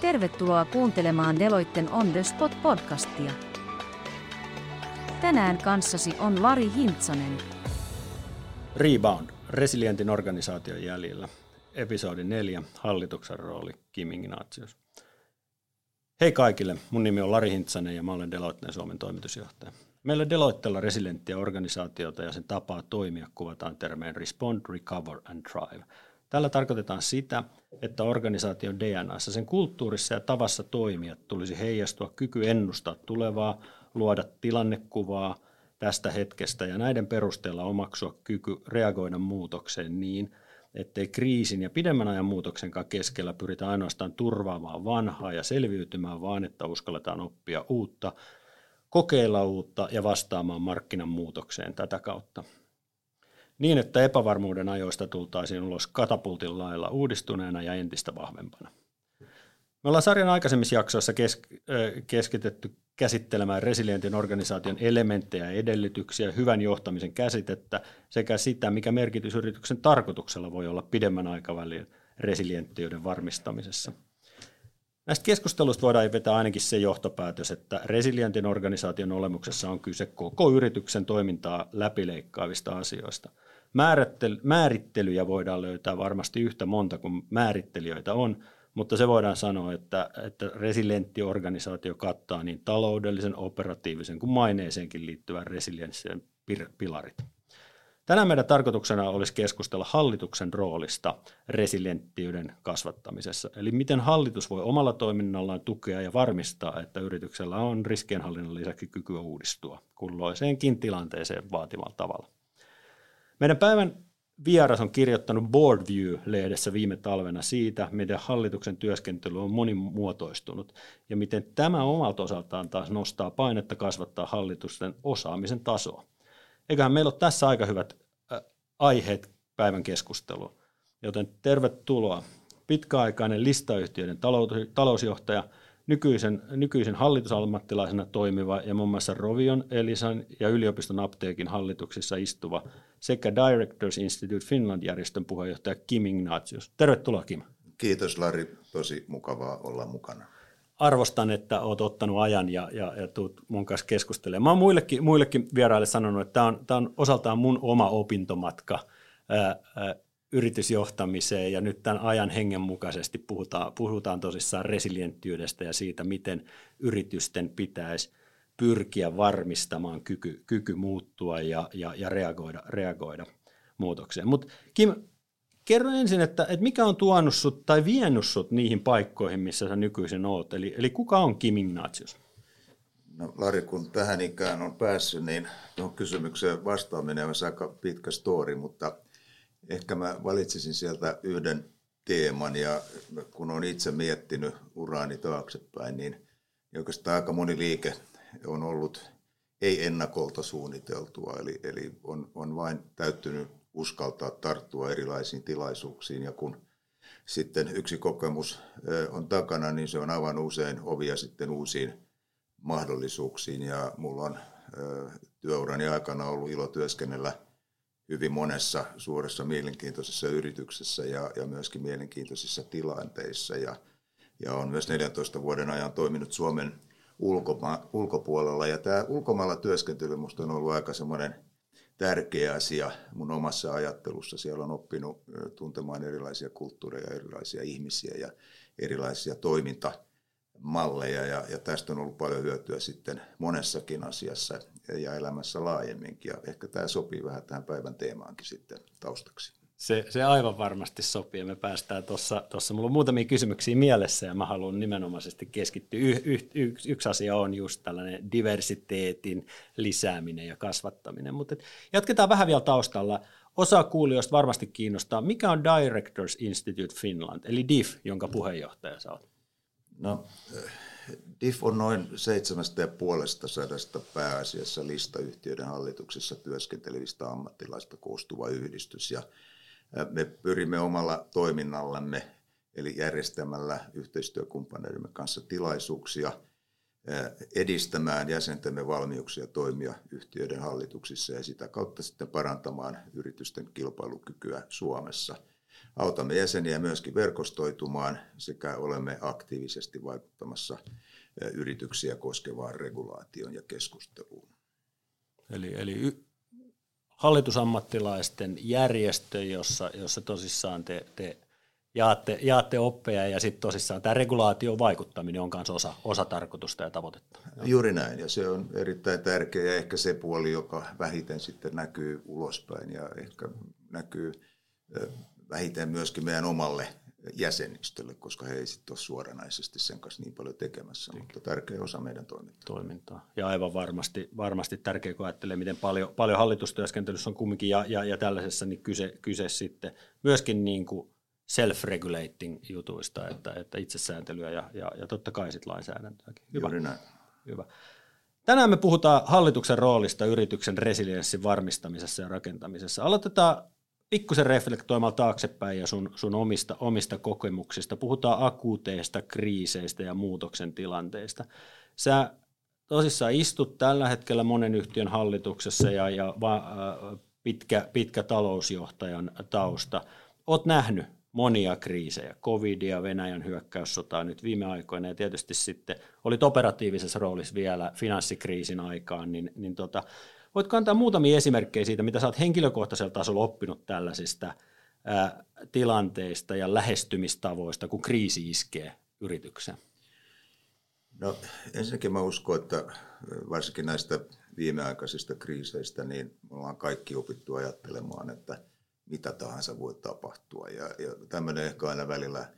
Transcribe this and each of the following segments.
Tervetuloa kuuntelemaan Deloitten On The Spot podcastia. Tänään kanssasi on Lari Hintsanen. Rebound, resilientin organisaation jäljellä. Episodi 4, hallituksen rooli, Kim Ignatius. Hei kaikille, mun nimi on Lari Hintsanen ja mä olen Deloitten Suomen toimitusjohtaja. Meillä Deloittella resilienttiä organisaatiota ja sen tapaa toimia kuvataan termeen Respond, Recover and Thrive. Tällä tarkoitetaan sitä, että organisaation DNAssa, sen kulttuurissa ja tavassa toimia tulisi heijastua kyky ennustaa tulevaa, luoda tilannekuvaa tästä hetkestä ja näiden perusteella omaksua kyky reagoida muutokseen niin, ettei kriisin ja pidemmän ajan muutoksenkaan keskellä pyritä ainoastaan turvaamaan vanhaa ja selviytymään, vaan että uskalletaan oppia uutta, kokeilla uutta ja vastaamaan markkinan muutokseen tätä kautta. Niin, että epävarmuuden ajoista tultaisiin ulos katapultin lailla uudistuneena ja entistä vahvempana. Me ollaan sarjan aikaisemmissa jaksoissa keskitetty käsittelemään resilientin organisaation elementtejä ja edellytyksiä, hyvän johtamisen käsitettä sekä sitä, mikä merkitys yrityksen tarkoituksella voi olla pidemmän aikavälin resilienttiyden varmistamisessa. Näistä keskusteluista voidaan vetää ainakin se johtopäätös, että resilientin organisaation olemuksessa on kyse koko yrityksen toimintaa läpileikkaavista asioista. Määrittelyjä voidaan löytää varmasti yhtä monta kuin määrittelijöitä on, mutta se voidaan sanoa, että, että resilientti organisaatio kattaa niin taloudellisen, operatiivisen kuin maineeseenkin liittyvän resilienssien pilarit. Tänään meidän tarkoituksena olisi keskustella hallituksen roolista resilienttiyden kasvattamisessa, eli miten hallitus voi omalla toiminnallaan tukea ja varmistaa, että yrityksellä on riskienhallinnan lisäksi kykyä uudistua kulloiseenkin tilanteeseen vaativalla tavalla. Meidän päivän vieras on kirjoittanut Boardview-lehdessä viime talvena siitä, miten hallituksen työskentely on monimuotoistunut ja miten tämä omalta osaltaan taas nostaa painetta kasvattaa hallitusten osaamisen tasoa. Eiköhän meillä ole tässä aika hyvät äh, aiheet päivän keskusteluun. Joten tervetuloa pitkäaikainen listayhtiöiden talousjohtaja, nykyisen, nykyisen hallitusammattilaisena toimiva ja muun muassa Rovion, Elisan ja yliopiston apteekin hallituksissa istuva sekä Directors Institute Finland-järjestön puheenjohtaja Kim Ignatius. Tervetuloa Kim. Kiitos Lari, tosi mukavaa olla mukana. Arvostan, että olet ottanut ajan ja, ja, ja tuut mun kanssa keskustelemaan. Mä oon muillekin, muillekin vieraille sanonut, että tämä on, on osaltaan mun oma opintomatka yritysjohtamiseen ja nyt tämän ajan hengen mukaisesti puhutaan, puhutaan tosissaan resilienttiydestä ja siitä, miten yritysten pitäisi – pyrkiä varmistamaan kyky, kyky muuttua ja, ja, ja reagoida, reagoida muutokseen. Mutta Kim, kerro ensin, että, että mikä on tuonut sut tai vienyt sut niihin paikkoihin, missä sä nykyisin oot? Eli, eli kuka on Kim Ignatius? No Lari, kun tähän ikään on päässyt, niin tuohon kysymykseen vastaaminen on aika pitkä story, mutta ehkä mä valitsisin sieltä yhden teeman ja kun on itse miettinyt uraani taaksepäin, niin oikeastaan aika moni liike on ollut ei ennakolta suunniteltua, eli, eli on, on vain täyttynyt uskaltaa tarttua erilaisiin tilaisuuksiin. Ja kun sitten yksi kokemus on takana, niin se on aivan usein ovia sitten uusiin mahdollisuuksiin. Ja mulla on työurani aikana ollut ilo työskennellä hyvin monessa suuressa mielenkiintoisessa yrityksessä ja, ja myöskin mielenkiintoisissa tilanteissa ja, ja on myös 14 vuoden ajan toiminut Suomen ulkoma- ulkopuolella. Ja tämä ulkomailla työskentely minusta on ollut aika semmoinen tärkeä asia mun omassa ajattelussa. Siellä on oppinut tuntemaan erilaisia kulttuureja, erilaisia ihmisiä ja erilaisia toimintamalleja. Ja, ja tästä on ollut paljon hyötyä sitten monessakin asiassa ja elämässä laajemminkin. Ja ehkä tämä sopii vähän tähän päivän teemaankin sitten taustaksi. Se, se aivan varmasti sopii. Me päästään tuossa, tuossa mulla on muutamia kysymyksiä mielessä ja mä haluan nimenomaisesti keskittyä. Y, y, y, yksi asia on just tällainen diversiteetin lisääminen ja kasvattaminen. Mutta jatketaan vähän vielä taustalla. Osa kuulijoista varmasti kiinnostaa, mikä on Directors Institute Finland, eli DIF, jonka puheenjohtaja sä oot? No, DIF on noin seitsemästä ja puolesta sadasta pääasiassa listayhtiöiden hallituksessa työskentelevistä ammattilaista koostuva yhdistys. Ja me pyrimme omalla toiminnallamme, eli järjestämällä yhteistyökumppaneidemme kanssa tilaisuuksia, edistämään jäsentemme valmiuksia toimia yhtiöiden hallituksissa ja sitä kautta sitten parantamaan yritysten kilpailukykyä Suomessa. Autamme jäseniä myöskin verkostoitumaan sekä olemme aktiivisesti vaikuttamassa yrityksiä koskevaan regulaation ja keskusteluun. Eli, eli y- hallitusammattilaisten järjestö, jossa, jossa tosissaan te, te jaatte, jaatte oppeja ja sitten tosissaan tämä regulaation vaikuttaminen on myös osa, osa tarkoitusta ja tavoitetta. Juuri näin ja se on erittäin tärkeä ja ehkä se puoli, joka vähiten sitten näkyy ulospäin ja ehkä näkyy vähiten myöskin meidän omalle jäsenistölle, koska he ei sitten ole suoranaisesti sen kanssa niin paljon tekemässä, Tik. mutta tärkeä osa meidän toimintaa. toimintaa. Ja aivan varmasti, varmasti tärkeä, kun ajattelee, miten paljon, paljon hallitustyöskentelyssä on kumminkin ja, ja, ja tällaisessa niin kyse, kyse sitten myöskin niin kuin self-regulating jutuista, että, että itsesääntelyä ja, ja, ja totta kai sitten lainsäädäntöäkin. Hyvä. Juuri näin. Hyvä. Tänään me puhutaan hallituksen roolista yrityksen resilienssin varmistamisessa ja rakentamisessa. Aloitetaan pikkusen reflektoimalla taaksepäin ja sun, sun omista, omista kokemuksista. Puhutaan akuuteista kriiseistä ja muutoksen tilanteista. Sä tosissaan istut tällä hetkellä monen yhtiön hallituksessa ja, ja va, äh, pitkä, pitkä talousjohtajan tausta. Oot nähnyt monia kriisejä, covidia, Venäjän hyökkäyssotaa nyt viime aikoina ja tietysti sitten olit operatiivisessa roolissa vielä finanssikriisin aikaan, niin, niin tota, voitko antaa muutamia esimerkkejä siitä, mitä sä oot henkilökohtaisella tasolla oppinut tällaisista ää, tilanteista ja lähestymistavoista, kun kriisi iskee yritykseen? No ensinnäkin mä uskon, että varsinkin näistä viimeaikaisista kriiseistä, niin me ollaan kaikki opittu ajattelemaan, että – mitä tahansa voi tapahtua. Ja, ja tämmöinen ehkä aina välillä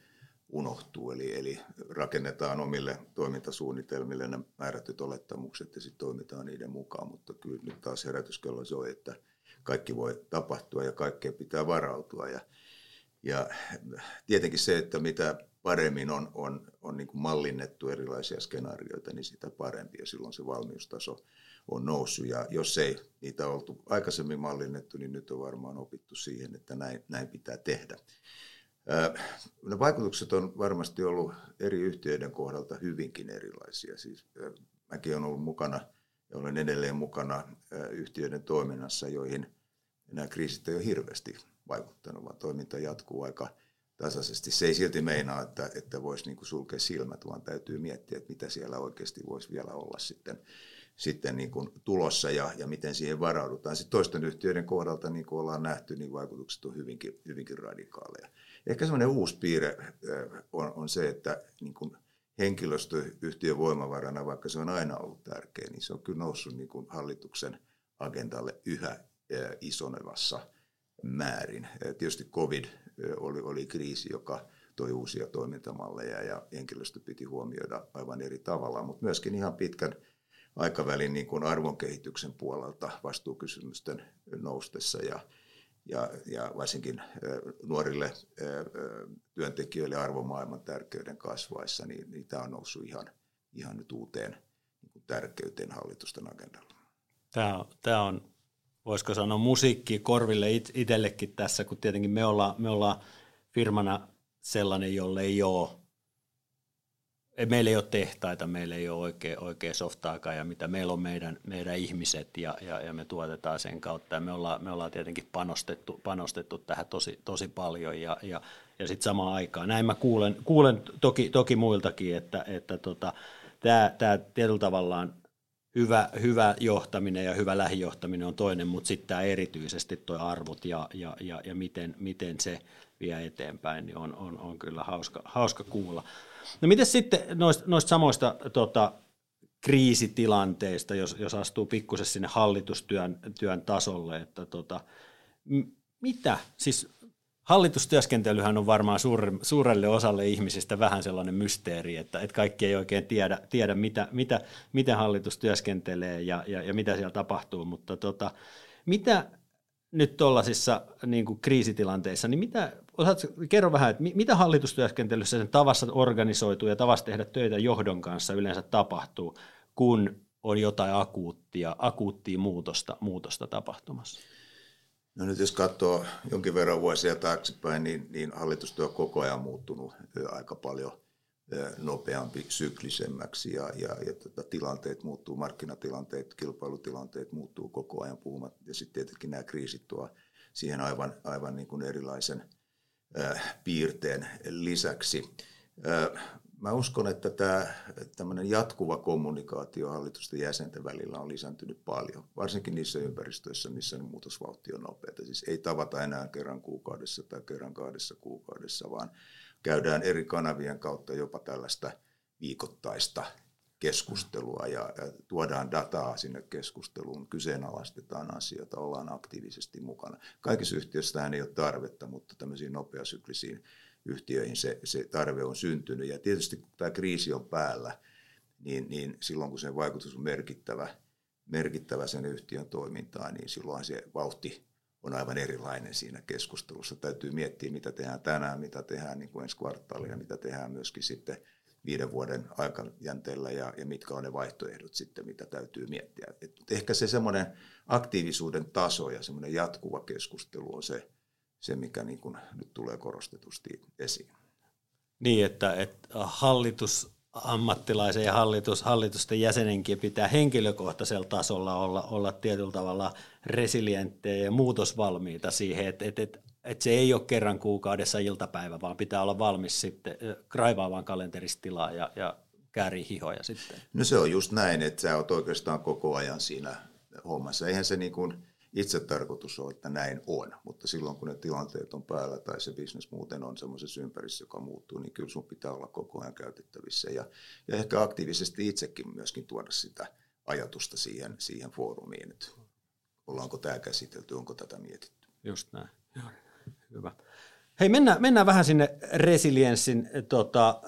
unohtuu, eli, eli rakennetaan omille toimintasuunnitelmille nämä määrätyt olettamukset ja sitten toimitaan niiden mukaan, mutta kyllä nyt taas herätyskello soi, että kaikki voi tapahtua ja kaikkeen pitää varautua. Ja, ja tietenkin se, että mitä paremmin on, on, on niin kuin mallinnettu erilaisia skenaarioita, niin sitä parempi ja silloin se valmiustaso on noussut. Ja jos ei niitä oltu aikaisemmin mallinnettu, niin nyt on varmaan opittu siihen, että näin, näin pitää tehdä. Ne vaikutukset on varmasti ollut eri yhtiöiden kohdalta hyvinkin erilaisia. Siis, mäkin olen ollut mukana ja olen edelleen mukana yhtiöiden toiminnassa, joihin nämä kriisit ei ole hirveästi vaikuttanut, vaan toiminta jatkuu aika tasaisesti. Se ei silti meinaa, että, että voisi niin kuin sulkea silmät, vaan täytyy miettiä, että mitä siellä oikeasti voisi vielä olla sitten sitten niin kuin tulossa ja, ja miten siihen varaudutaan. Sitten toisten yhtiöiden kohdalta, niin kuin ollaan nähty, niin vaikutukset on hyvinkin, hyvinkin radikaaleja. Ehkä semmoinen uusi piirre on, on se, että niin kuin henkilöstöyhtiön voimavarana, vaikka se on aina ollut tärkeä, niin se on kyllä noussut niin kuin hallituksen agendalle yhä isonevassa määrin. Tietysti COVID oli, oli kriisi, joka toi uusia toimintamalleja ja henkilöstö piti huomioida aivan eri tavalla, mutta myöskin ihan pitkän aikavälin niin kuin arvonkehityksen puolelta vastuukysymysten noustessa ja, ja, ja varsinkin nuorille työntekijöille arvomaailman tärkeyden kasvaessa, niin, niin tämä on noussut ihan, ihan nyt uuteen niin tärkeyteen hallitusten agendalla. Tämä on, tämä on, voisiko sanoa, musiikki korville it, itsellekin tässä, kun tietenkin me ollaan, me ollaan firmana sellainen, jolle ei ole meillä ei ole tehtaita, meillä ei ole oikein, oikein softaakaan ja mitä meillä on meidän, meidän ihmiset ja, ja, ja me tuotetaan sen kautta ja me ollaan, me ollaan tietenkin panostettu, panostettu tähän tosi, tosi paljon ja, ja, ja sitten samaan aikaan. Näin mä kuulen, kuulen toki, toki muiltakin, että, että tota, tämä tietyllä tavallaan hyvä, hyvä johtaminen ja hyvä lähijohtaminen on toinen, mutta sitten tämä erityisesti tuo arvot ja, ja, ja, ja miten, miten se vie eteenpäin, niin on, on, on kyllä hauska, hauska kuulla. No miten sitten noista, noista samoista tota, kriisitilanteista, jos, jos astuu pikkusen sinne hallitustyön työn tasolle, että tota, m- mitä, siis hallitustyöskentelyhän on varmaan suur, suurelle osalle ihmisistä vähän sellainen mysteeri, että, että kaikki ei oikein tiedä, tiedä mitä, mitä, miten hallitus työskentelee ja, ja, ja mitä siellä tapahtuu, mutta tota, mitä nyt tuollaisissa niin kriisitilanteissa, niin mitä, osaat, kerro vähän, että mitä hallitustyöskentelyssä sen tavassa organisoituu ja tavassa tehdä töitä johdon kanssa yleensä tapahtuu, kun on jotain akuuttia, akuuttia muutosta, muutosta tapahtumassa? No nyt jos katsoo jonkin verran vuosia taaksepäin, niin, niin hallitustyö on koko ajan muuttunut aika paljon nopeampi syklisemmäksi ja, ja, ja tota, tilanteet muuttuu, markkinatilanteet, kilpailutilanteet muuttuu koko ajan puhumat. Ja sitten tietenkin nämä kriisit tuo siihen aivan, aivan niin kuin erilaisen piirteen lisäksi. Mä uskon, että tämä jatkuva kommunikaatio hallitusten jäsenten välillä on lisääntynyt paljon, varsinkin niissä ympäristöissä, missä muutosvauhti on nopeata. Siis ei tavata enää kerran kuukaudessa tai kerran kahdessa kuukaudessa, vaan käydään eri kanavien kautta jopa tällaista viikoittaista keskustelua ja, tuodaan dataa sinne keskusteluun, kyseenalaistetaan asioita, ollaan aktiivisesti mukana. Kaikissa yhtiöissä tähän ei ole tarvetta, mutta tämmöisiin nopeasyklisiin yhtiöihin se, se tarve on syntynyt. Ja tietysti kun tämä kriisi on päällä, niin, niin silloin kun sen vaikutus on merkittävä, merkittävä sen yhtiön toimintaan, niin silloin se vauhti on aivan erilainen siinä keskustelussa. Täytyy miettiä, mitä tehdään tänään, mitä tehdään niin kuin ensi kvartaalilla, mitä tehdään myöskin sitten viiden vuoden aikajänteellä ja, ja mitkä on ne vaihtoehdot sitten, mitä täytyy miettiä. Et ehkä se semmoinen aktiivisuuden taso ja semmoinen jatkuva keskustelu on se, se mikä niin kuin nyt tulee korostetusti esiin. Niin, että, että hallitus ammattilaisen ja hallitus, hallitusten jäsenenkin pitää henkilökohtaisella tasolla olla, olla tietyllä tavalla resilienttejä ja muutosvalmiita siihen, että, että, että, että se ei ole kerran kuukaudessa iltapäivä, vaan pitää olla valmis sitten kraivaamaan kalenteristilaa ja, ja käärii hihoja sitten. No se on just näin, että sä oot oikeastaan koko ajan siinä hommassa. Eihän se niin kuin – itse tarkoitus on, että näin on, mutta silloin kun ne tilanteet on päällä tai se bisnes muuten on semmoisessa ympäristössä, joka muuttuu, niin kyllä sun pitää olla koko ajan käytettävissä ja, ja ehkä aktiivisesti itsekin myöskin tuoda sitä ajatusta siihen, siihen foorumiin, että ollaanko tämä käsitelty, onko tätä mietitty. Just näin. Hyvä. Hei, mennään, mennään vähän sinne resilienssin tota,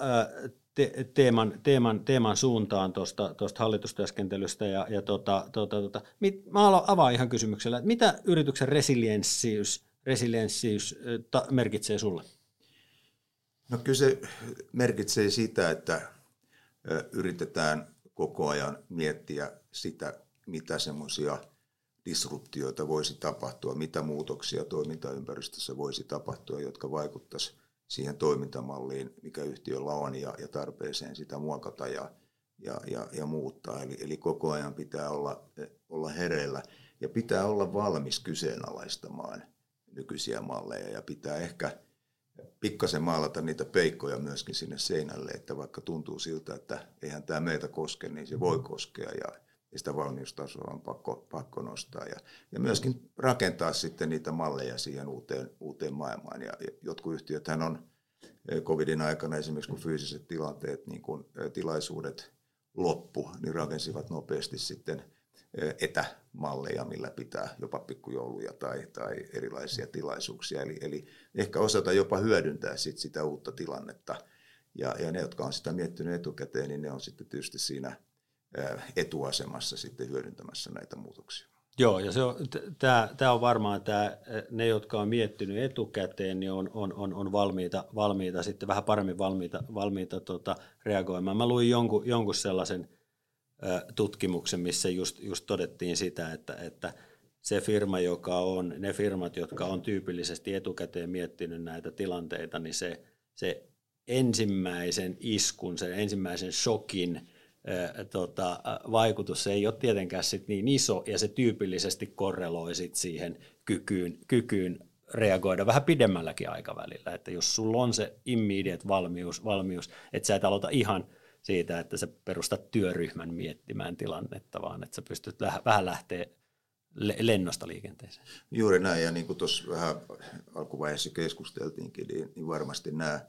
te- teeman, teeman, teeman suuntaan tuosta hallitustyöskentelystä. Ja, ja tota, tota, tota, mit, mä avaan ihan kysymyksellä, että mitä yrityksen resilienssiys, resilienssiys ta, merkitsee sulle? No kyllä se merkitsee sitä, että yritetään koko ajan miettiä sitä, mitä semmoisia disruptioita voisi tapahtua, mitä muutoksia toimintaympäristössä voisi tapahtua, jotka vaikuttaisivat siihen toimintamalliin, mikä yhtiöllä on ja, ja tarpeeseen sitä muokata ja, ja, ja, ja muuttaa. Eli, eli koko ajan pitää olla, olla hereillä ja pitää olla valmis kyseenalaistamaan nykyisiä malleja ja pitää ehkä pikkasen maalata niitä peikkoja myöskin sinne seinälle, että vaikka tuntuu siltä, että eihän tämä meitä koske, niin se voi koskea ja, ja sitä valmiustasoa on pakko, pakko nostaa. Ja, ja myöskin rakentaa sitten niitä malleja siihen uuteen, uuteen maailmaan. Ja, ja jotkut yhtiöthän on eh, covidin aikana esimerkiksi, kun fyysiset tilanteet, niin kun eh, tilaisuudet loppu, niin rakensivat nopeasti sitten eh, etämalleja, millä pitää jopa pikkujouluja tai, tai erilaisia tilaisuuksia. Eli, eli ehkä osata jopa hyödyntää sit sitä uutta tilannetta. Ja, ja ne, jotka on sitä miettinyt etukäteen, niin ne on sitten tietysti siinä – etuasemassa sitten hyödyntämässä näitä muutoksia. Joo, ja se on, tämä, tämä on varmaan tämä, ne, jotka on miettinyt etukäteen, niin on, on, on, on valmiita, valmiita sitten vähän paremmin valmiita, valmiita tota, reagoimaan. Mä luin jonkun, jonkun sellaisen ä, tutkimuksen, missä just, just todettiin sitä, että, että se firma, joka on, ne firmat, jotka on tyypillisesti etukäteen miettinyt näitä tilanteita, niin se, se ensimmäisen iskun, sen ensimmäisen shokin tota, vaikutus ei ole tietenkään sit niin iso, ja se tyypillisesti korreloi sit siihen kykyyn, kykyyn reagoida vähän pidemmälläkin aikavälillä. Että jos sulla on se immediate valmius, valmius että sä et aloita ihan siitä, että sä perustat työryhmän miettimään tilannetta, vaan että sä pystyt vähän lähteä lennosta liikenteeseen. Juuri näin, ja niin kuin tuossa vähän alkuvaiheessa keskusteltiinkin, niin, niin varmasti nämä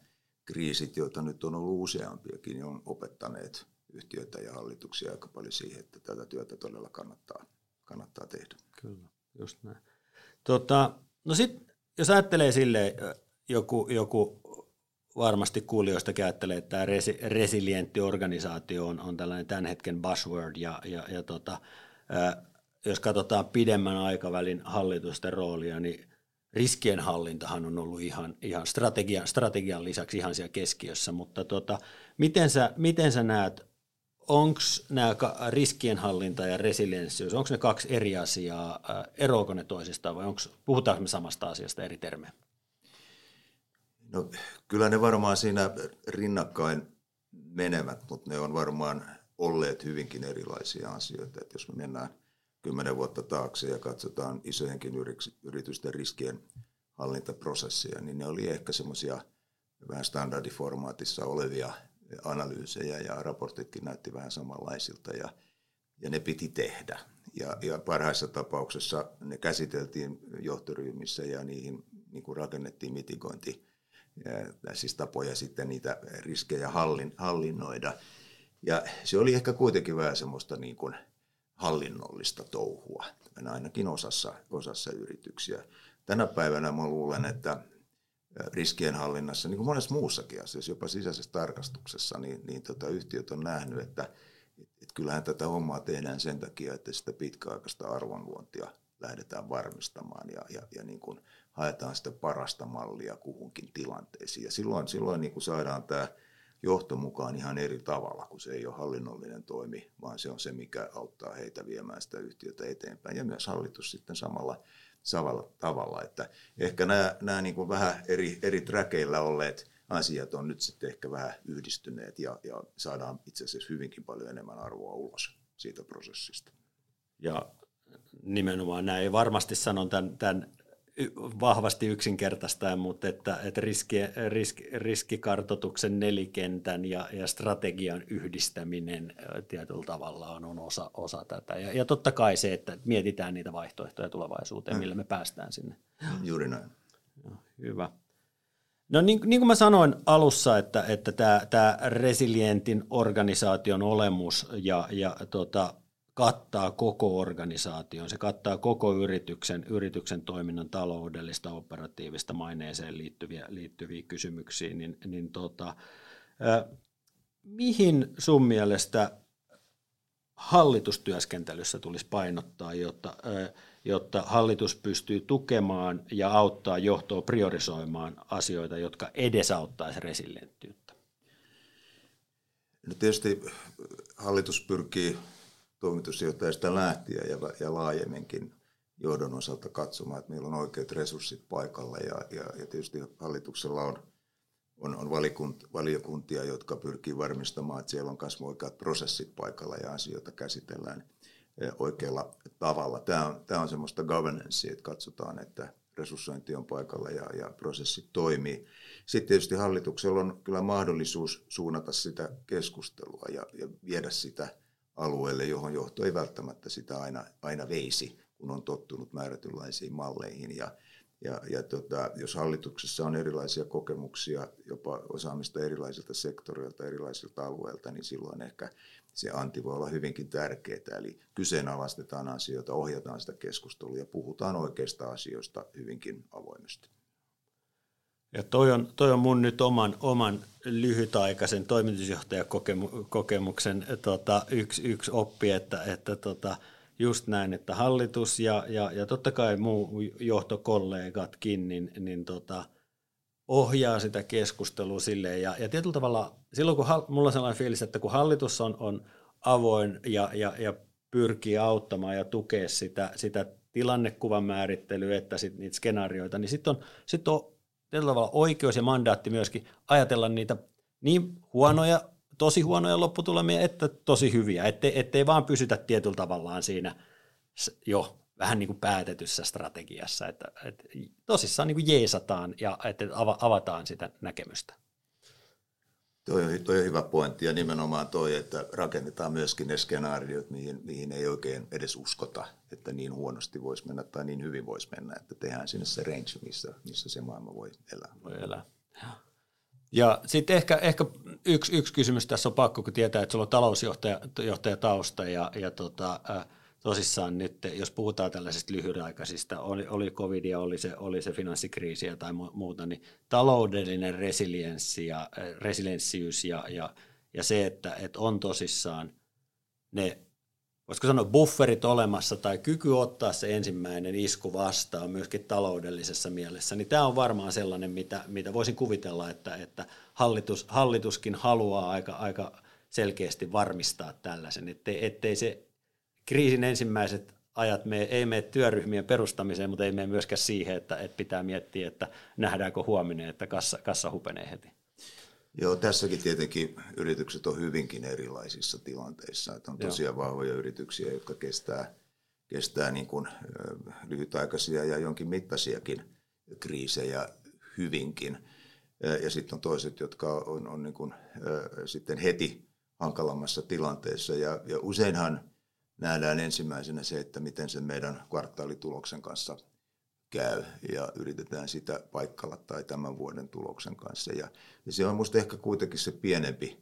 kriisit, joita nyt on ollut useampiakin, niin on opettaneet yhtiöitä ja hallituksia aika paljon siihen, että tätä työtä todella kannattaa, kannattaa tehdä. Kyllä, just näin. Tota, no sitten, jos ajattelee sille joku, joku varmasti kuulijoista ajattelee, että tämä resi, resilientti organisaatio on, on tällainen tämän hetken buzzword, ja, ja, ja tota, ää, jos katsotaan pidemmän aikavälin hallitusten roolia, niin riskienhallintahan on ollut ihan, ihan strategian, strategian lisäksi ihan siellä keskiössä, mutta tota, miten, sä, miten sä näet onko nämä riskienhallinta ja resilienssiys, onko ne kaksi eri asiaa, eroako ne toisistaan vai onko, puhutaanko me samasta asiasta eri termejä? No, kyllä ne varmaan siinä rinnakkain menevät, mutta ne on varmaan olleet hyvinkin erilaisia asioita. Että jos me mennään kymmenen vuotta taakse ja katsotaan isojenkin yritysten riskien hallintaprosesseja, niin ne oli ehkä semmoisia vähän standardiformaatissa olevia analyysejä ja raportitkin näytti vähän samanlaisilta ja, ja ne piti tehdä. Ja, ja parhaissa tapauksessa ne käsiteltiin johtoryhmissä ja niihin niin kuin rakennettiin mitigointi, ja, siis tapoja sitten niitä riskejä hallin, hallinnoida. Ja se oli ehkä kuitenkin vähän semmoista niin kuin hallinnollista touhua, ainakin osassa, osassa yrityksiä. Tänä päivänä mä luulen, että riskien hallinnassa, niin kuin monessa muussakin asiassa, jopa sisäisessä tarkastuksessa, niin, niin tota, yhtiöt on nähnyt, että et kyllähän tätä hommaa tehdään sen takia, että sitä pitkäaikaista arvonluontia lähdetään varmistamaan ja, ja, ja niin kuin haetaan sitä parasta mallia kuhunkin tilanteisiin. Ja silloin, silloin niin kuin saadaan tämä johto mukaan ihan eri tavalla, kun se ei ole hallinnollinen toimi, vaan se on se, mikä auttaa heitä viemään sitä yhtiötä eteenpäin. Ja myös hallitus sitten samalla, samalla tavalla. Että ehkä nämä, nämä niin kuin vähän eri, eri träkeillä olleet asiat on nyt sitten ehkä vähän yhdistyneet ja, ja saadaan itse asiassa hyvinkin paljon enemmän arvoa ulos siitä prosessista. Ja nimenomaan näin. Varmasti sanon tämän, tämän vahvasti yksinkertaistaen, mutta että, että riski, risk, riskikartoituksen nelikentän ja, ja strategian yhdistäminen tietyllä tavalla on, on osa, osa tätä. Ja, ja totta kai se, että mietitään niitä vaihtoehtoja tulevaisuuteen, millä me päästään sinne. Juuri näin. Hyvä. No niin, niin kuin mä sanoin alussa, että, että tämä, tämä resilientin organisaation olemus ja, ja tota, kattaa koko organisaation, se kattaa koko yrityksen, yrityksen toiminnan taloudellista, operatiivista maineeseen liittyviä, liittyviä kysymyksiä, niin, niin tota, mihin sun mielestä hallitustyöskentelyssä tulisi painottaa, jotta, jotta hallitus pystyy tukemaan ja auttaa johtoa priorisoimaan asioita, jotka edesauttaisivat resilienttiyttä? No tietysti hallitus pyrkii toimitusjohtajasta lähtien ja, ja laajemminkin johdon osalta katsomaan, että meillä on oikeat resurssit paikalla ja, ja, ja tietysti hallituksella on, on, on valikunt, valiokuntia, jotka pyrkii varmistamaan, että siellä on myös oikeat prosessit paikalla ja asioita käsitellään eh, oikealla tavalla. Tämä on, tämä on semmoista governance, että katsotaan, että resurssointi on paikalla ja, ja prosessit toimii. Sitten tietysti hallituksella on kyllä mahdollisuus suunnata sitä keskustelua ja, ja viedä sitä – alueelle, johon johto ei välttämättä sitä aina, aina veisi, kun on tottunut määrätynlaisiin malleihin. Ja, ja, ja tota, jos hallituksessa on erilaisia kokemuksia, jopa osaamista erilaisilta sektoreilta, erilaisilta alueilta, niin silloin ehkä se anti voi olla hyvinkin tärkeää. Eli kyseenalaistetaan asioita, ohjataan sitä keskustelua ja puhutaan oikeista asioista hyvinkin avoimesti. Ja toi on, toi on mun nyt oman, oman lyhytaikaisen toimitusjohtajakokemuksen tota, yksi, yksi oppi, että, että tota, just näin, että hallitus ja, ja, ja totta kai muu johtokollegatkin, niin, niin tota, ohjaa sitä keskustelua silleen. Ja, ja tietyllä tavalla, silloin kun mulla on sellainen fiilis, että kun hallitus on, on avoin ja, ja, ja pyrkii auttamaan ja tukea sitä, sitä tilannekuvan määrittelyä, että sit niitä skenaarioita, niin sitten on, sit on tietyllä tavalla oikeus ja mandaatti myöskin ajatella niitä niin huonoja, tosi huonoja lopputulemia, että tosi hyviä, ettei, ettei vaan pysytä tietyllä tavallaan siinä jo vähän niin kuin päätetyssä strategiassa, että, että tosissaan niin kuin jeesataan ja että avataan sitä näkemystä. Toi on, toi on hyvä pointti ja nimenomaan toi, että rakennetaan myöskin ne skenaariot, mihin, mihin ei oikein edes uskota, että niin huonosti voisi mennä tai niin hyvin voisi mennä, että tehdään sinne se range, missä, missä se maailma voi elää. Voi elää. Ja sitten ehkä, ehkä yksi, yksi kysymys tässä on pakko, kun tietää, että sulla on talousjohtaja johtaja tausta ja, ja tota, äh, tosissaan nyt, jos puhutaan tällaisista lyhytaikaisista, oli, oli covid ja oli se, oli se finanssikriisi tai muuta, niin taloudellinen resilienssi ja, äh, resilienssiys ja, ja, ja se, että, että on tosissaan ne, voisiko sanoa bufferit olemassa tai kyky ottaa se ensimmäinen isku vastaan myöskin taloudellisessa mielessä, niin tämä on varmaan sellainen, mitä, mitä voisin kuvitella, että, että hallitus, hallituskin haluaa aika, aika selkeästi varmistaa tällaisen, ettei, ettei se kriisin ensimmäiset ajat me ei mene työryhmien perustamiseen, mutta ei mene myöskään siihen, että, että pitää miettiä, että nähdäänkö huominen, että kassa, kassa hupenee heti. Joo, tässäkin tietenkin yritykset on hyvinkin erilaisissa tilanteissa. Että on tosiaan Joo. vahvoja yrityksiä, jotka kestää, kestää niin kuin, lyhytaikaisia ja jonkin mittaisiakin kriisejä hyvinkin. Ja sitten on toiset, jotka on, on niin kuin, sitten heti hankalammassa tilanteessa. Ja, ja useinhan nähdään ensimmäisenä se, että miten se meidän kvartaalituloksen kanssa käy ja yritetään sitä paikkalla tai tämän vuoden tuloksen kanssa. Ja, ja se on minusta ehkä kuitenkin se pienempi,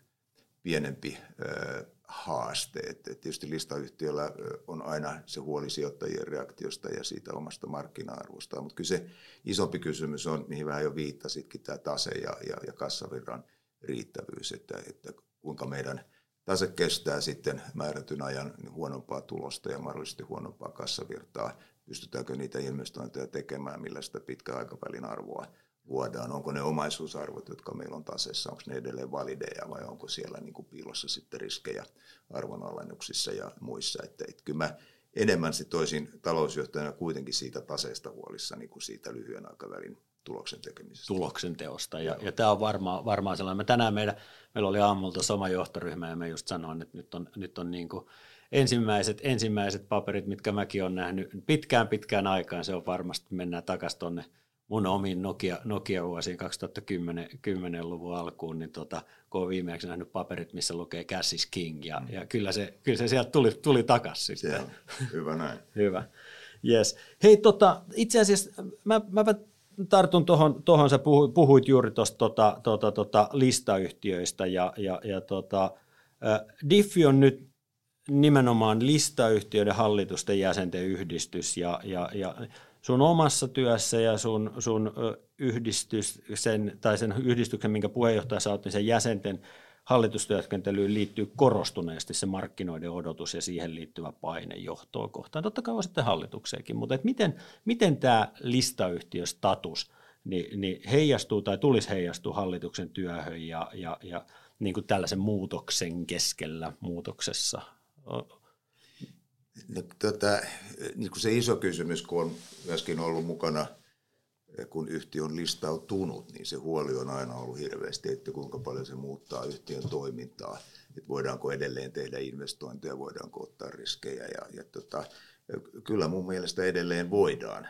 pienempi ö, haaste. Et, et tietysti listayhtiöllä on aina se huoli sijoittajien reaktiosta ja siitä omasta markkina-arvosta, mutta kyllä se isompi kysymys on, mihin vähän jo viittasitkin, tämä tase ja, ja, ja kassavirran riittävyys, että, että kuinka meidän tase kestää sitten määrätyn ajan huonompaa tulosta ja mahdollisesti huonompaa kassavirtaa. Pystytäänkö niitä investointeja tekemään, millä sitä pitkän aikavälin arvoa luodaan? Onko ne omaisuusarvot, jotka meillä on taseessa, onko ne edelleen valideja vai onko siellä niin kuin piilossa sitten riskejä arvonalennuksissa ja muissa? Että, että kyllä mä enemmän sit toisin talousjohtajana kuitenkin siitä taseesta huolissa niin kuin siitä lyhyen aikavälin tuloksen tekemisestä. Tuloksen teosta. Ja, ja tämä on varmaan, varmaan sellainen. Me tänään meidän, meillä oli aamulta sama johtoryhmä ja me just sanoin, että nyt on, nyt on niin kuin ensimmäiset, ensimmäiset paperit, mitkä mäkin olen nähnyt pitkään pitkään aikaan. Se on varmasti, mennään takaisin tuonne mun omiin Nokia, Nokia-vuosiin 2010-luvun alkuun, niin tota, kun olen viimeksi nähnyt paperit, missä lukee Cash is King, ja, mm. ja kyllä, se, kyllä se sieltä tuli, tuli takaisin. On. Hyvä näin. Hyvä. Yes. Hei, tota, itse asiassa mä, mä tartun tuohon, tohon sä puhuit, puhuit juuri tuosta tota, tota, tota, listayhtiöistä, ja, ja, ja tota, Diffi on nyt nimenomaan listayhtiöiden hallitusten jäsenten yhdistys, ja, ja, ja sun omassa työssä ja sun, sun yhdistys, sen, tai sen yhdistyksen, minkä puheenjohtaja sä oot, niin sen jäsenten hallitustyöskentelyyn liittyy korostuneesti se markkinoiden odotus ja siihen liittyvä paine johtoa kohtaan. Totta kai on sitten hallitukseenkin, mutta et miten, miten tämä listayhtiöstatus niin, niin heijastuu tai tulisi heijastua hallituksen työhön ja, ja, ja niin kuin tällaisen muutoksen keskellä muutoksessa? No, tota, niin kuin se iso kysymys, kun on myöskin ollut mukana, kun yhtiö on listautunut, niin se huoli on aina ollut hirveästi, että kuinka paljon se muuttaa yhtiön toimintaa, että voidaanko edelleen tehdä investointeja, voidaanko ottaa riskejä. Ja, ja tota, kyllä mun mielestä edelleen voidaan.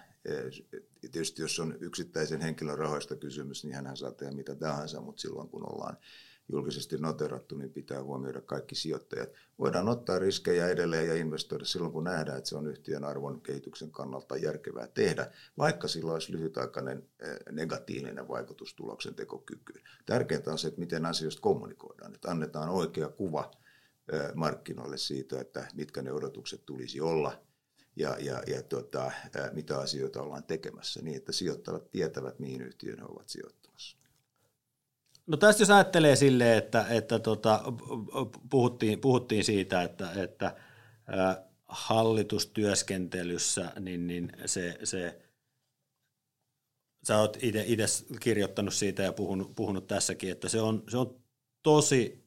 Tietysti jos on yksittäisen henkilön rahoista kysymys, niin hän saa tehdä mitä tahansa, mutta silloin kun ollaan julkisesti noterattu, niin pitää huomioida kaikki sijoittajat. Voidaan ottaa riskejä edelleen ja investoida silloin, kun nähdään, että se on yhtiön arvon kehityksen kannalta järkevää tehdä, vaikka sillä olisi lyhytaikainen eh, negatiivinen vaikutus tuloksen tekokykyyn. Tärkeintä on se, että miten asioista kommunikoidaan, että annetaan oikea kuva eh, markkinoille siitä, että mitkä ne odotukset tulisi olla ja, ja, ja tota, eh, mitä asioita ollaan tekemässä niin, että sijoittajat tietävät, mihin yhtiöön he ovat sijoittamassa. No tästä jos ajattelee silleen, että, että tota, puhuttiin, puhuttiin siitä, että, että hallitustyöskentelyssä niin, niin se, se sä oot itse kirjoittanut siitä ja puhunut, puhunut tässäkin, että se on, se on tosi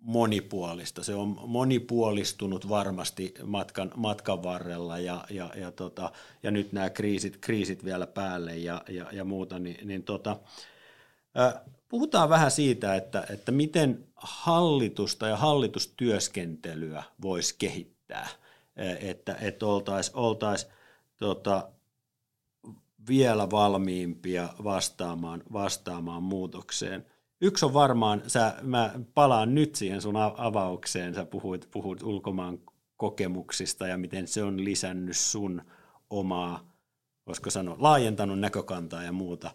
monipuolista. Se on monipuolistunut varmasti matkan, matkan varrella ja, ja, ja, tota, ja nyt nämä kriisit, kriisit vielä päälle ja, ja, ja muuta, niin, niin tota, Puhutaan vähän siitä, että, että miten hallitusta ja hallitustyöskentelyä voisi kehittää, että, että oltaisiin oltais, tota, vielä valmiimpia vastaamaan, vastaamaan muutokseen. Yksi on varmaan, sä, mä palaan nyt siihen sun avaukseen, sä puhuit, puhuit ulkomaan kokemuksista ja miten se on lisännyt sun omaa, voisiko sanoa, laajentanut näkökantaa ja muuta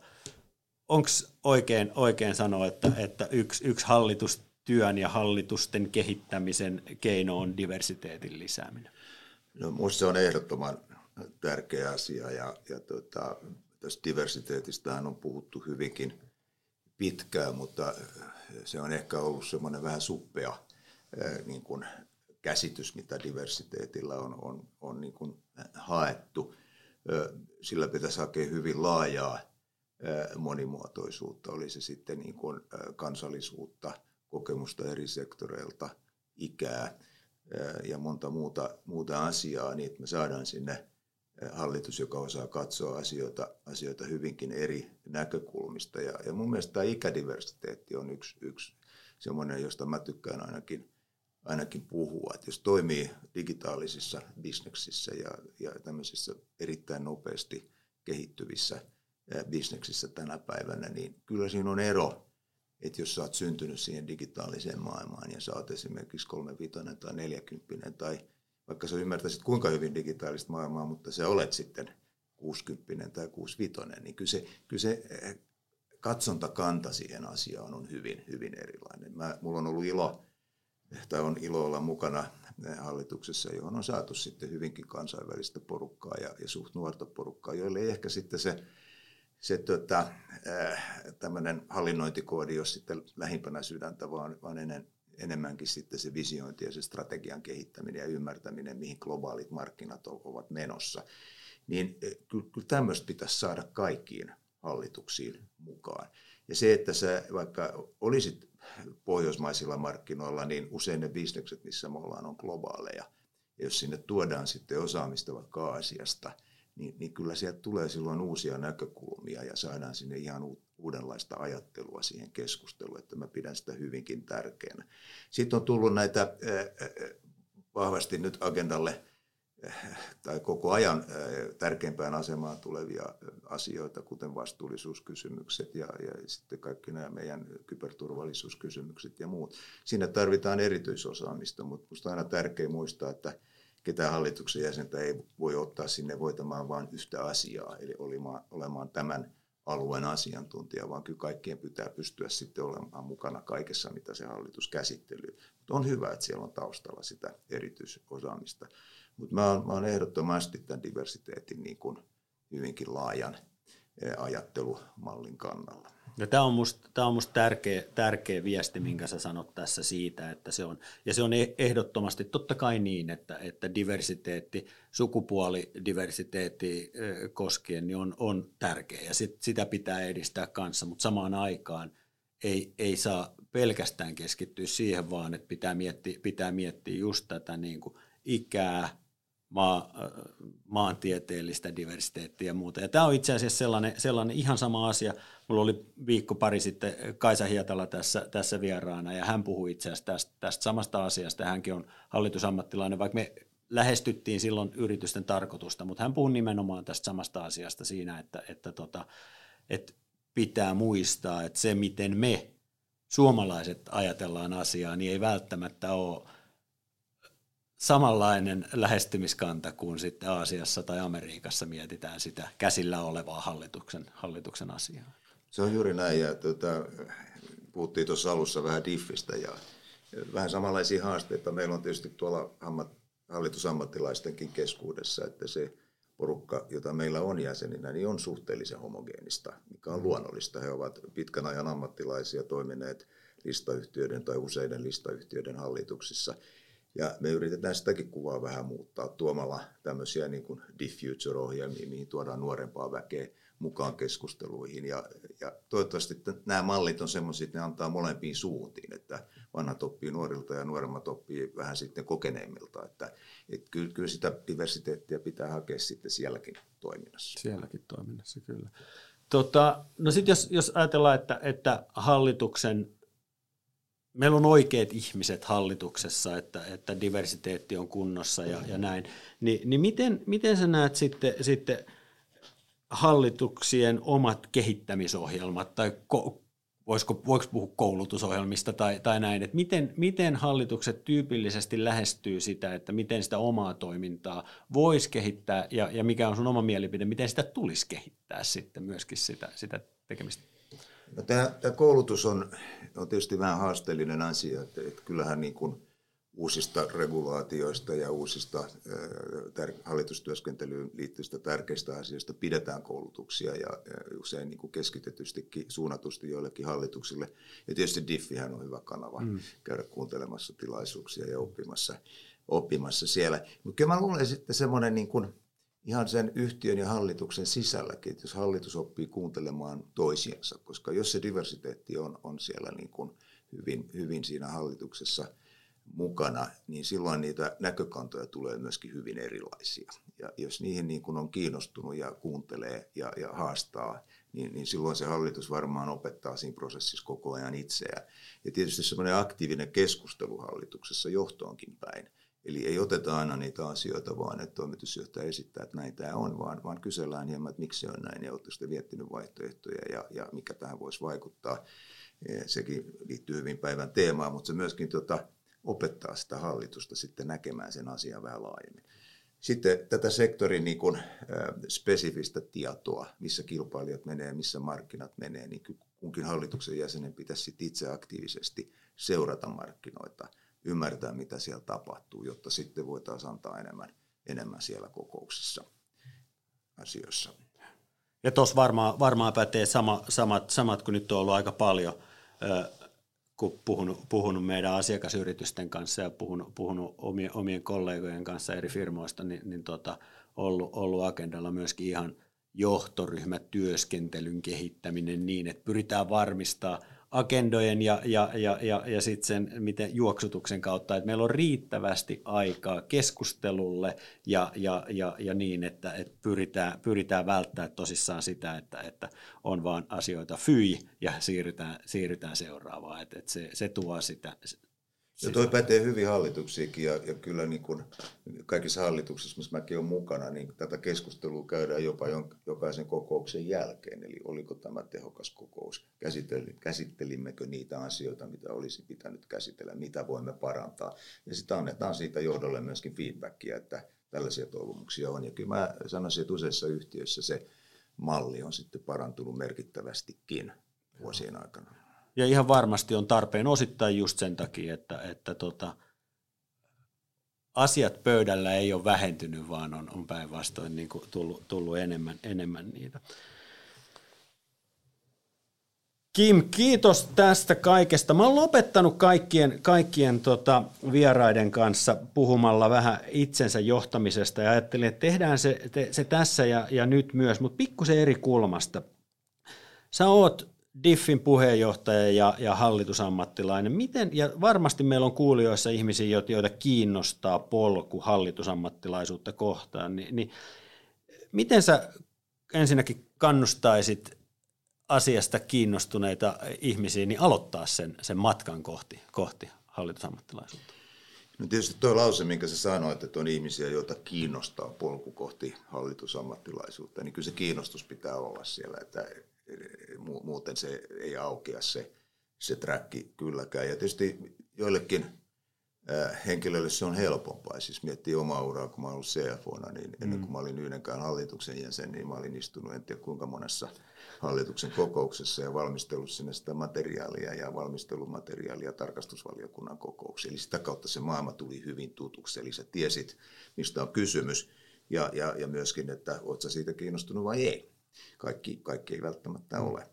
onko oikein, oikein sanoa, että, että yksi, yksi hallitustyön ja hallitusten kehittämisen keino on diversiteetin lisääminen? No, minusta se on ehdottoman tärkeä asia ja, ja tota, tästä diversiteetistähän on puhuttu hyvinkin pitkään, mutta se on ehkä ollut semmoinen vähän suppea niin kuin käsitys, mitä diversiteetillä on, on, on niin kuin haettu. Sillä pitäisi hakea hyvin laajaa monimuotoisuutta, oli se sitten niin kuin kansallisuutta, kokemusta eri sektoreilta, ikää ja monta muuta, muuta asiaa, niin että me saadaan sinne hallitus, joka osaa katsoa asioita, asioita hyvinkin eri näkökulmista. Ja, ja mun mielestä tämä ikädiversiteetti on yksi, yksi semmoinen, josta mä tykkään ainakin, ainakin puhua. Että jos toimii digitaalisissa bisneksissä ja, ja tämmöisissä erittäin nopeasti kehittyvissä – bisneksissä tänä päivänä, niin kyllä siinä on ero, että jos sä oot syntynyt siihen digitaaliseen maailmaan ja sä oot esimerkiksi 35 tai 40 tai vaikka sä ymmärtäisit kuinka hyvin digitaalista maailmaa, mutta sä olet sitten 60 tai 65, niin kyllä se, kyllä se katsontakanta siihen asiaan on hyvin, hyvin erilainen. Mä, mulla on ollut ilo, tai on ilo olla mukana hallituksessa, johon on saatu sitten hyvinkin kansainvälistä porukkaa ja, ja suht nuorta porukkaa, joille ei ehkä sitten se, se tota, äh, tämmöinen hallinnointikoodi ole sitten lähimpänä sydäntä, vaan, vaan ennen, enemmänkin sitten se visiointi ja se strategian kehittäminen ja ymmärtäminen, mihin globaalit markkinat ovat menossa. Niin kyllä, kyllä tämmöistä pitäisi saada kaikkiin hallituksiin mukaan. Ja se, että sä vaikka olisit pohjoismaisilla markkinoilla, niin usein ne bisnekset, missä me ollaan, on globaaleja. Ja jos sinne tuodaan sitten osaamista vaikka Aasiasta, niin, niin kyllä sieltä tulee silloin uusia näkökulmia ja saadaan sinne ihan uudenlaista ajattelua siihen keskusteluun, että mä pidän sitä hyvinkin tärkeänä. Sitten on tullut näitä vahvasti nyt agendalle tai koko ajan tärkeimpään asemaan tulevia asioita, kuten vastuullisuuskysymykset ja, ja sitten kaikki nämä meidän kyberturvallisuuskysymykset ja muut. Siinä tarvitaan erityisosaamista, mutta minusta on aina tärkeää muistaa, että ketään hallituksen jäsentä ei voi ottaa sinne voitamaan vain yhtä asiaa, eli olemaan, tämän alueen asiantuntija, vaan kyllä kaikkien pitää pystyä sitten olemaan mukana kaikessa, mitä se hallitus käsittelyy. Mutta on hyvä, että siellä on taustalla sitä erityisosaamista. Mutta mä, mä oon ehdottomasti tämän diversiteetin niin kuin hyvinkin laajan ajattelumallin kannalla. Ja tämä on musta, tämä on tärkeä, tärkeä viesti, minkä sä sanot tässä siitä, että se on, ja se on e-, ehdottomasti totta kai niin, että, että diversiteetti, sukupuolidiversiteetti koskien niin on, on tärkeä ja sit, sitä pitää edistää kanssa, mutta samaan aikaan ei, ei saa pelkästään keskittyä siihen, vaan että pitää miettiä, pitää miettiä just tätä niin kuin ikää, maa, maantieteellistä diversiteettiä ja muuta. Ja tämä on itse asiassa sellainen, sellainen ihan sama asia. Mulla oli viikko pari sitten Kaisa Hietala tässä, tässä vieraana ja hän puhui itse asiassa tästä, tästä samasta asiasta. Hänkin on hallitusammattilainen, vaikka me lähestyttiin silloin yritysten tarkoitusta, mutta hän puhui nimenomaan tästä samasta asiasta siinä, että, että, tota, että pitää muistaa, että se miten me suomalaiset ajatellaan asiaa, niin ei välttämättä ole samanlainen lähestymiskanta kuin sitten Aasiassa tai Amerikassa mietitään sitä käsillä olevaa hallituksen, hallituksen asiaa. Se on juuri näin ja tuota, puhuttiin tuossa alussa vähän diffistä ja vähän samanlaisia haasteita meillä on tietysti tuolla ammat, hallitusammattilaistenkin keskuudessa, että se porukka, jota meillä on jäseninä, niin on suhteellisen homogeenista, mikä on luonnollista. He ovat pitkän ajan ammattilaisia toimineet listayhtiöiden tai useiden listayhtiöiden hallituksissa – ja me yritetään sitäkin kuvaa vähän muuttaa tuomalla tämmöisiä niin kuin Diffuture-ohjelmia, mihin tuodaan nuorempaa väkeä mukaan keskusteluihin. Ja, ja toivottavasti nämä mallit on semmoisia, että ne antaa molempiin suuntiin, että vanhat oppii nuorilta ja nuoremmat oppii vähän sitten kokeneimmilta. Että, että kyllä, kyllä sitä diversiteettiä pitää hakea sitten sielläkin toiminnassa. Sielläkin toiminnassa, kyllä. Tota, no sitten jos, jos ajatellaan, että, että hallituksen meillä on oikeat ihmiset hallituksessa, että, että diversiteetti on kunnossa ja, ja näin, Ni, niin miten, miten sä näet sitten, sitten hallituksien omat kehittämisohjelmat? Tai ko, voisiko, voiko puhua koulutusohjelmista tai, tai näin, että miten, miten hallitukset tyypillisesti lähestyy sitä, että miten sitä omaa toimintaa voisi kehittää? Ja, ja mikä on sun oma mielipide, miten sitä tulisi kehittää sitten myöskin sitä, sitä tekemistä? No, tämä, tämä koulutus on, on tietysti vähän haasteellinen asia, että, että kyllähän niin kuin uusista regulaatioista ja uusista tär, hallitustyöskentelyyn liittyvistä tärkeistä asioista pidetään koulutuksia ja, ja usein niin kuin keskitetystikin suunnatusti joillekin hallituksille. Ja tietysti Diffihän on hyvä kanava mm. käydä kuuntelemassa tilaisuuksia ja oppimassa, oppimassa siellä. Mutta kyllä mä luulen sitten semmoinen niin kuin, ihan sen yhtiön ja hallituksen sisälläkin, että jos hallitus oppii kuuntelemaan toisiansa, koska jos se diversiteetti on, on siellä niin kuin hyvin, hyvin siinä hallituksessa mukana, niin silloin niitä näkökantoja tulee myöskin hyvin erilaisia. Ja jos niihin niin kuin on kiinnostunut ja kuuntelee ja, ja haastaa, niin, niin silloin se hallitus varmaan opettaa siinä prosessissa koko ajan itseään. Ja tietysti semmoinen aktiivinen keskustelu hallituksessa johtoonkin päin, Eli ei oteta aina niitä asioita vaan, että toimitusjohtaja esittää, että näin tämä on, vaan, vaan kysellään hieman, että miksi se on näin ja oletteko sitten miettinyt vaihtoehtoja ja, ja mikä tähän voisi vaikuttaa. Sekin liittyy hyvin päivän teemaan, mutta se myöskin tota, opettaa sitä hallitusta sitten näkemään sen asian vähän laajemmin. Sitten tätä sektorin niin kuin, spesifistä tietoa, missä kilpailijat menee, missä markkinat menee, niin kunkin hallituksen jäsenen pitäisi itse aktiivisesti seurata markkinoita, ymmärtää mitä siellä tapahtuu, jotta sitten voitaisiin antaa enemmän, enemmän siellä kokouksessa asioissa. Ja tuossa varmaan, varmaan pätee sama, samat, samat kuin nyt on ollut aika paljon kun puhunut, puhunut meidän asiakasyritysten kanssa ja puhunut, puhunut omien, omien kollegojen kanssa eri firmoista, niin, niin tota, ollut, ollut agendalla myöskin ihan johtoryhmätyöskentelyn kehittäminen niin, että pyritään varmistaa – agendojen ja, ja, ja, ja, ja sitten sen miten juoksutuksen kautta, että meillä on riittävästi aikaa keskustelulle ja, ja, ja, ja niin, että, että pyritään, pyritään välttämään tosissaan sitä, että, että on vaan asioita fyi ja siirrytään, siirrytään seuraavaan, että, että se, se tuo sitä, ja toi pätee hyvin hallituksiinkin ja, ja kyllä niin kuin kaikissa hallituksissa, missä mäkin olen mukana, niin tätä keskustelua käydään jopa jokaisen kokouksen jälkeen. Eli oliko tämä tehokas kokous? Käsittelimmekö niitä asioita, mitä olisi pitänyt käsitellä, mitä voimme parantaa? Ja sitten annetaan siitä johdolle myöskin feedbackia, että tällaisia toivomuksia on. Ja kyllä mä sanoisin, että useissa yhtiöissä se malli on sitten parantunut merkittävästikin vuosien aikana. Ja ihan varmasti on tarpeen osittain just sen takia, että, että tota, asiat pöydällä ei ole vähentynyt, vaan on, on päinvastoin niin tullut, tullut enemmän, enemmän niitä. Kim, kiitos tästä kaikesta. Mä oon lopettanut kaikkien, kaikkien tota, vieraiden kanssa puhumalla vähän itsensä johtamisesta ja ajattelin, että tehdään se, te, se tässä ja, ja nyt myös, mutta pikkusen eri kulmasta. Sä oot Diffin puheenjohtaja ja, ja hallitusammattilainen. Miten, ja varmasti meillä on kuulijoissa ihmisiä, joita kiinnostaa polku hallitusammattilaisuutta kohtaan, niin, niin miten sä ensinnäkin kannustaisit asiasta kiinnostuneita ihmisiä niin aloittaa sen, sen matkan kohti, kohti hallitusammattilaisuutta? No tietysti tuo lause, minkä sä sanoit, että on ihmisiä, joita kiinnostaa polku kohti hallitusammattilaisuutta, niin kyllä se kiinnostus pitää olla siellä, että muuten se ei aukea se, se träkki kylläkään. Ja tietysti joillekin henkilöille se on helpompaa. Siis miettii omaa uraa, kun mä ollut CFOna, niin ennen kuin mä olin yhdenkään hallituksen jäsen, niin mä olin istunut en tiedä kuinka monessa hallituksen kokouksessa ja valmistellut sinne sitä materiaalia ja valmistelumateriaalia tarkastusvaliokunnan kokouksiin. Eli sitä kautta se maailma tuli hyvin tutuksi, eli sä tiesit, mistä on kysymys ja, ja, ja myöskin, että oot sä siitä kiinnostunut vai ei. Kaikki, kaikki ei välttämättä mm. ole.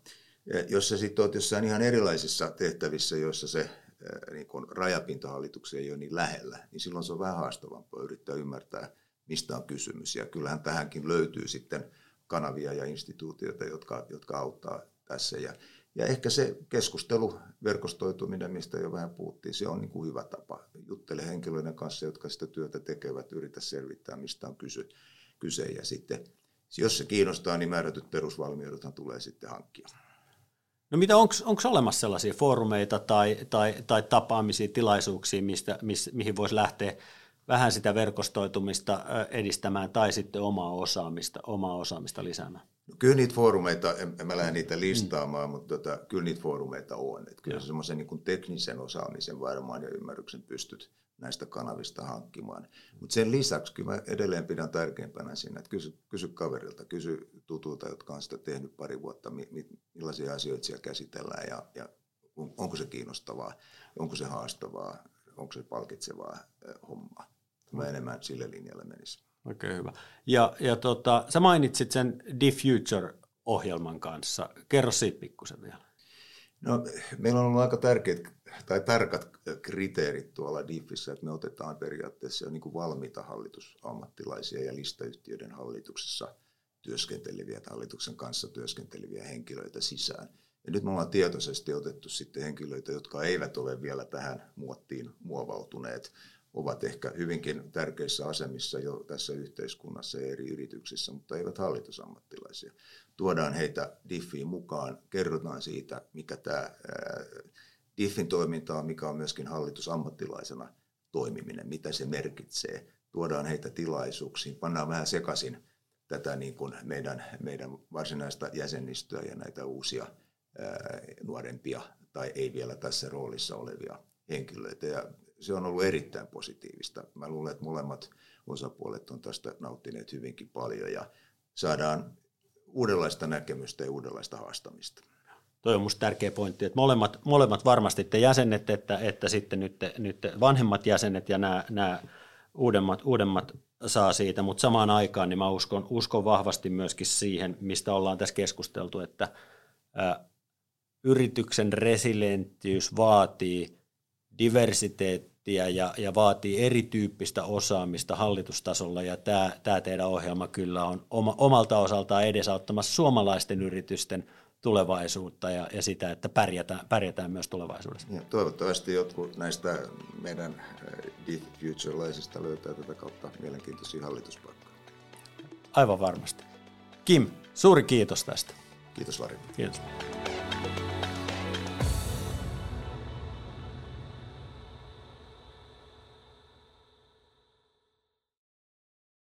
Ja jos sä sitten oot jossain ihan erilaisissa tehtävissä, joissa se niin kun rajapintahallituksia ei ole niin lähellä, niin silloin se on vähän haastavampaa yrittää ymmärtää, mistä on kysymys. Ja kyllähän tähänkin löytyy sitten kanavia ja instituutioita, jotka, jotka auttaa tässä. Ja, ja ehkä se keskustelu, verkostoituminen, mistä jo vähän puhuttiin, se on niin kuin hyvä tapa. Juttele henkilöiden kanssa, jotka sitä työtä tekevät, yritä selvittää, mistä on kyse, kyse ja sitten jos se kiinnostaa, niin määrätyt perusvalmiudethan tulee sitten hankkia. No mitä, onko olemassa sellaisia foorumeita tai, tai, tai tapaamisia, tilaisuuksia, mistä, miss, mihin voisi lähteä vähän sitä verkostoitumista edistämään tai sitten omaa osaamista, omaa osaamista lisäämään? No, kyllä niitä foorumeita, en, en mä lähde niitä listaamaan, mm. mutta tota, kyllä niitä foorumeita on. Että kyllä semmoisen niin teknisen osaamisen varmaan ja ymmärryksen pystyt näistä kanavista hankkimaan. Mutta sen lisäksi kyllä mä edelleen pidän tärkeimpänä siinä, että kysy, kysy kaverilta, kysy tutulta, jotka on sitä tehnyt pari vuotta, mi, mi, millaisia asioita siellä käsitellään ja, ja onko se kiinnostavaa, onko se haastavaa, onko se palkitsevaa hommaa. Mä enemmän sille linjalle menisi. Oikein okay, hyvä. Ja, ja tota, sä mainitsit sen Diffuture-ohjelman kanssa. Kerro siitä pikkusen vielä. No, meillä on ollut aika tärkeät tai tarkat kriteerit tuolla DIFissä, että me otetaan periaatteessa jo niin kuin valmiita hallitusammattilaisia ja listayhtiöiden hallituksessa työskenteleviä tai hallituksen kanssa työskenteleviä henkilöitä sisään. Ja nyt me ollaan tietoisesti otettu sitten henkilöitä, jotka eivät ole vielä tähän muottiin muovautuneet, ovat ehkä hyvinkin tärkeissä asemissa jo tässä yhteiskunnassa ja eri yrityksissä, mutta eivät hallitusammattilaisia. Tuodaan heitä DIFiin mukaan, kerrotaan siitä, mikä tämä DIFin toiminta on, mikä on myöskin hallitusammattilaisena toimiminen, mitä se merkitsee. Tuodaan heitä tilaisuuksiin, pannaan vähän sekaisin tätä niin kuin meidän, meidän varsinaista jäsenistöä ja näitä uusia ää, nuorempia tai ei vielä tässä roolissa olevia henkilöitä. Ja se on ollut erittäin positiivista. Mä luulen, että molemmat osapuolet on tästä nauttineet hyvinkin paljon ja saadaan uudenlaista näkemystä ja uudenlaista haastamista. Toi on minusta tärkeä pointti, että molemmat, molemmat varmasti te jäsenet, että, että sitten nyt, nyt vanhemmat jäsenet ja nämä, nämä uudemmat, uudemmat saa siitä, mutta samaan aikaan niin mä uskon, uskon vahvasti myöskin siihen, mistä ollaan tässä keskusteltu, että ä, yrityksen resilienttiys vaatii diversiteettiä ja, ja vaatii erityyppistä osaamista hallitustasolla, ja tämä, tämä teidän ohjelma kyllä on oma, omalta osaltaan edesauttamassa suomalaisten yritysten tulevaisuutta ja, ja sitä, että pärjätään, pärjätään myös tulevaisuudessa. Ja toivottavasti jotkut näistä meidän Deep Future-laisista löytää tätä kautta mielenkiintoisia hallituspaikkoja. Aivan varmasti. Kim, suuri kiitos tästä. Kiitos Lari. Kiitos.